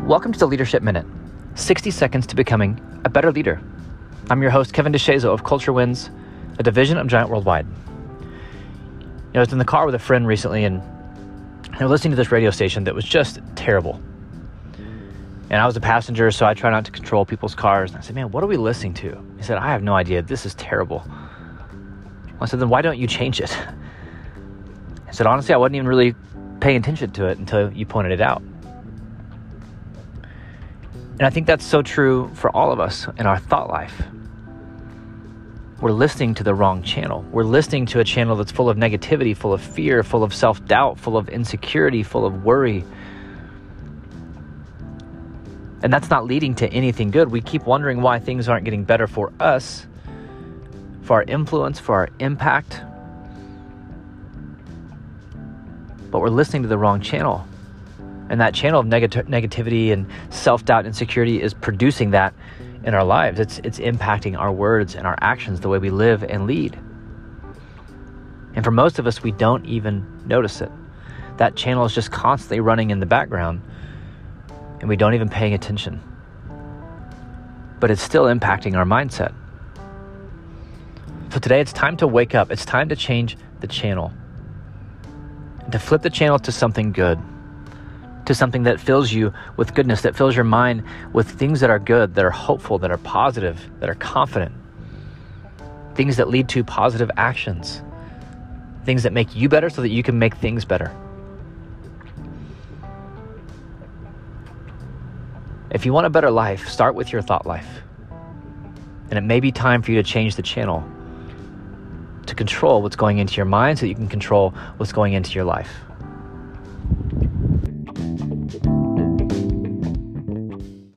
Welcome to the Leadership Minute 60 seconds to becoming a better leader. I'm your host, Kevin DeShazo of Culture Wins, a division of Giant Worldwide. You know, I was in the car with a friend recently and they were listening to this radio station that was just terrible. And I was a passenger, so I try not to control people's cars. And I said, Man, what are we listening to? He said, I have no idea. This is terrible. I said, Then why don't you change it? I said, Honestly, I wasn't even really paying attention to it until you pointed it out. And I think that's so true for all of us in our thought life. We're listening to the wrong channel. We're listening to a channel that's full of negativity, full of fear, full of self doubt, full of insecurity, full of worry. And that's not leading to anything good. We keep wondering why things aren't getting better for us, for our influence, for our impact. But we're listening to the wrong channel. And that channel of neg- negativity and self doubt, and insecurity is producing that in our lives. It's, it's impacting our words and our actions, the way we live and lead. And for most of us, we don't even notice it. That channel is just constantly running in the background, and we don't even pay attention. But it's still impacting our mindset. So today, it's time to wake up. It's time to change the channel, to flip the channel to something good to something that fills you with goodness, that fills your mind with things that are good, that are hopeful, that are positive, that are confident, things that lead to positive actions, things that make you better so that you can make things better. If you want a better life, start with your thought life. And it may be time for you to change the channel to control what's going into your mind so that you can control what's going into your life.